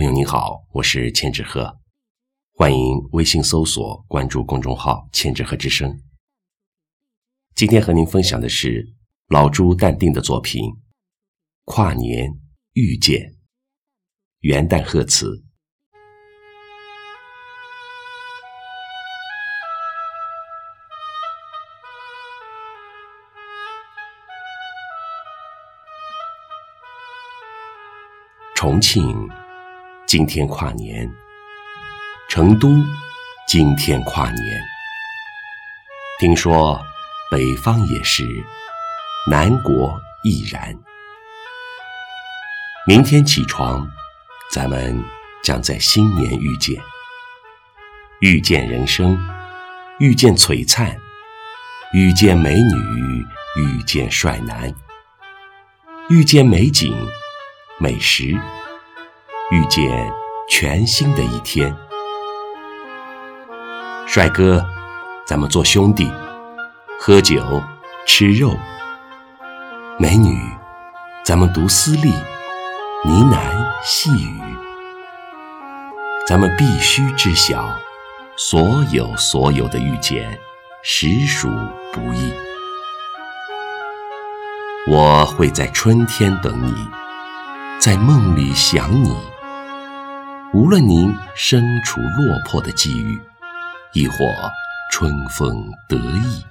朋友您好，我是千纸鹤，欢迎微信搜索关注公众号“千纸鹤之声”。今天和您分享的是老朱淡定的作品《跨年遇见》，元旦贺词。重庆。今天跨年，成都今天跨年。听说北方也是，南国亦然。明天起床，咱们将在新年遇见，遇见人生，遇见璀璨，遇见美女，遇见帅男，遇见美景、美食。遇见全新的一天，帅哥，咱们做兄弟，喝酒吃肉；美女，咱们读私立，呢喃细语。咱们必须知晓，所有所有的遇见，实属不易。我会在春天等你，在梦里想你。无论您身处落魄的际遇，亦或春风得意。